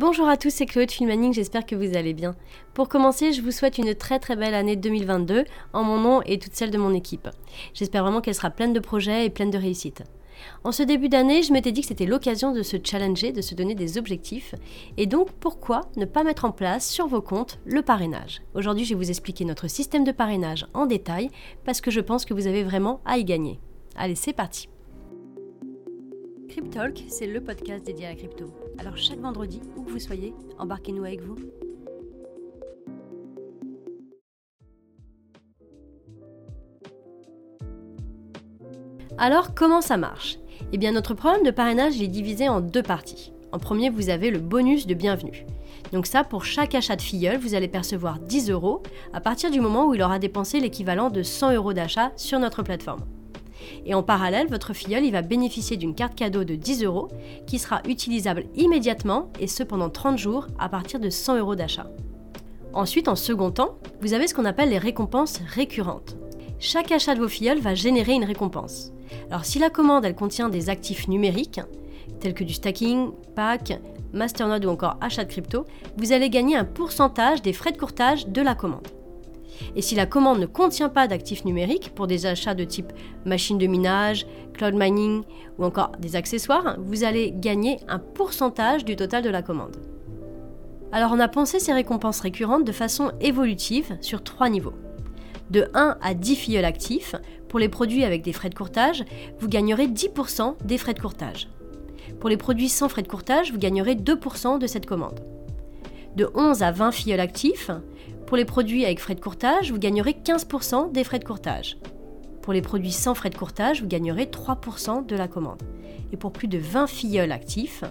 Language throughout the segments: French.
Bonjour à tous, c'est Chloé de Filmaning, j'espère que vous allez bien. Pour commencer, je vous souhaite une très très belle année 2022 en mon nom et toute celle de mon équipe. J'espère vraiment qu'elle sera pleine de projets et pleine de réussite. En ce début d'année, je m'étais dit que c'était l'occasion de se challenger, de se donner des objectifs. Et donc, pourquoi ne pas mettre en place sur vos comptes le parrainage? Aujourd'hui, je vais vous expliquer notre système de parrainage en détail parce que je pense que vous avez vraiment à y gagner. Allez, c'est parti Cryptalk, c'est le podcast dédié à la crypto. Alors chaque vendredi, où que vous soyez, embarquez-nous avec vous. Alors comment ça marche? Eh bien notre programme de parrainage est divisé en deux parties. En premier, vous avez le bonus de bienvenue. Donc ça, pour chaque achat de filleul, vous allez percevoir 10 euros à partir du moment où il aura dépensé l'équivalent de 100 euros d'achat sur notre plateforme. Et en parallèle, votre filleul il va bénéficier d'une carte cadeau de 10 euros qui sera utilisable immédiatement et ce pendant 30 jours à partir de 100 euros d'achat. Ensuite, en second temps, vous avez ce qu'on appelle les récompenses récurrentes. Chaque achat de vos filleuls va générer une récompense. Alors si la commande elle contient des actifs numériques, tels que du stacking, pack, masternode ou encore achat de crypto, vous allez gagner un pourcentage des frais de courtage de la commande. Et si la commande ne contient pas d'actifs numériques pour des achats de type machine de minage, cloud mining ou encore des accessoires, vous allez gagner un pourcentage du total de la commande. Alors on a pensé ces récompenses récurrentes de façon évolutive sur trois niveaux. De 1 à 10 filleuls actifs, pour les produits avec des frais de courtage, vous gagnerez 10% des frais de courtage. Pour les produits sans frais de courtage, vous gagnerez 2% de cette commande. De 11 à 20 filleuls actifs, pour les produits avec frais de courtage, vous gagnerez 15% des frais de courtage. Pour les produits sans frais de courtage, vous gagnerez 3% de la commande. Et pour plus de 20 filleuls actifs,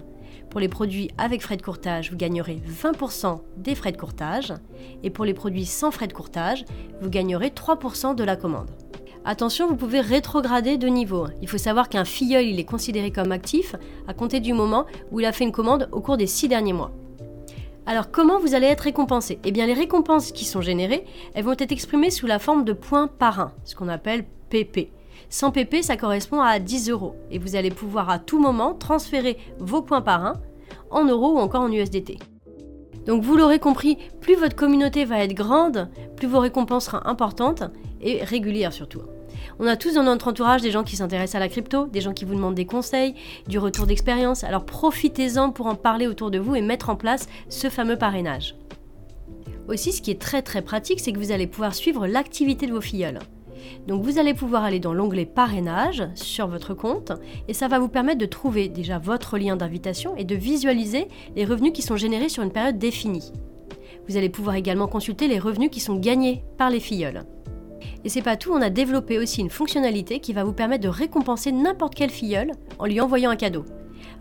pour les produits avec frais de courtage, vous gagnerez 20% des frais de courtage. Et pour les produits sans frais de courtage, vous gagnerez 3% de la commande. Attention, vous pouvez rétrograder de niveau. Il faut savoir qu'un filleul il est considéré comme actif à compter du moment où il a fait une commande au cours des 6 derniers mois. Alors comment vous allez être récompensé? Eh bien les récompenses qui sont générées, elles vont être exprimées sous la forme de points parrains, ce qu'on appelle PP. 100 PP, ça correspond à 10 euros. Et vous allez pouvoir à tout moment transférer vos points parrains en euros ou encore en USDT. Donc vous l'aurez compris, plus votre communauté va être grande, plus vos récompenses seront importantes et régulières surtout. On a tous dans notre entourage des gens qui s'intéressent à la crypto, des gens qui vous demandent des conseils, du retour d'expérience. Alors profitez-en pour en parler autour de vous et mettre en place ce fameux parrainage. Aussi, ce qui est très très pratique, c'est que vous allez pouvoir suivre l'activité de vos filleuls. Donc vous allez pouvoir aller dans l'onglet parrainage sur votre compte et ça va vous permettre de trouver déjà votre lien d'invitation et de visualiser les revenus qui sont générés sur une période définie. Vous allez pouvoir également consulter les revenus qui sont gagnés par les filleuls. Et c'est pas tout, on a développé aussi une fonctionnalité qui va vous permettre de récompenser n'importe quel filleul en lui envoyant un cadeau.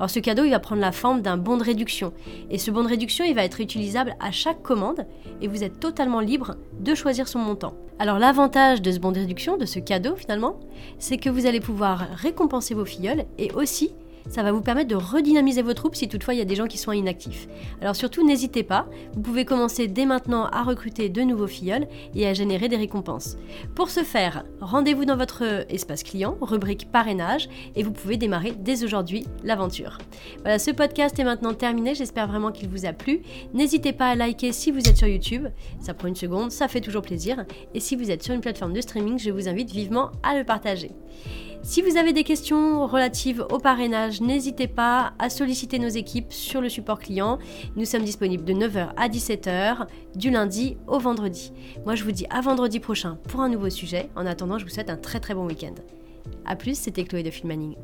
Alors ce cadeau, il va prendre la forme d'un bon de réduction. Et ce bon de réduction, il va être utilisable à chaque commande et vous êtes totalement libre de choisir son montant. Alors l'avantage de ce bon de réduction, de ce cadeau finalement, c'est que vous allez pouvoir récompenser vos filleuls et aussi ça va vous permettre de redynamiser vos troupes si toutefois il y a des gens qui sont inactifs. Alors surtout, n'hésitez pas, vous pouvez commencer dès maintenant à recruter de nouveaux filleuls et à générer des récompenses. Pour ce faire, rendez-vous dans votre espace client, rubrique parrainage, et vous pouvez démarrer dès aujourd'hui l'aventure. Voilà, ce podcast est maintenant terminé, j'espère vraiment qu'il vous a plu. N'hésitez pas à liker si vous êtes sur YouTube, ça prend une seconde, ça fait toujours plaisir. Et si vous êtes sur une plateforme de streaming, je vous invite vivement à le partager. Si vous avez des questions relatives au parrainage, n'hésitez pas à solliciter nos équipes sur le support client. Nous sommes disponibles de 9h à 17h du lundi au vendredi. Moi je vous dis à vendredi prochain pour un nouveau sujet. En attendant, je vous souhaite un très très bon week-end. A plus, c'était Chloé de Filmaning.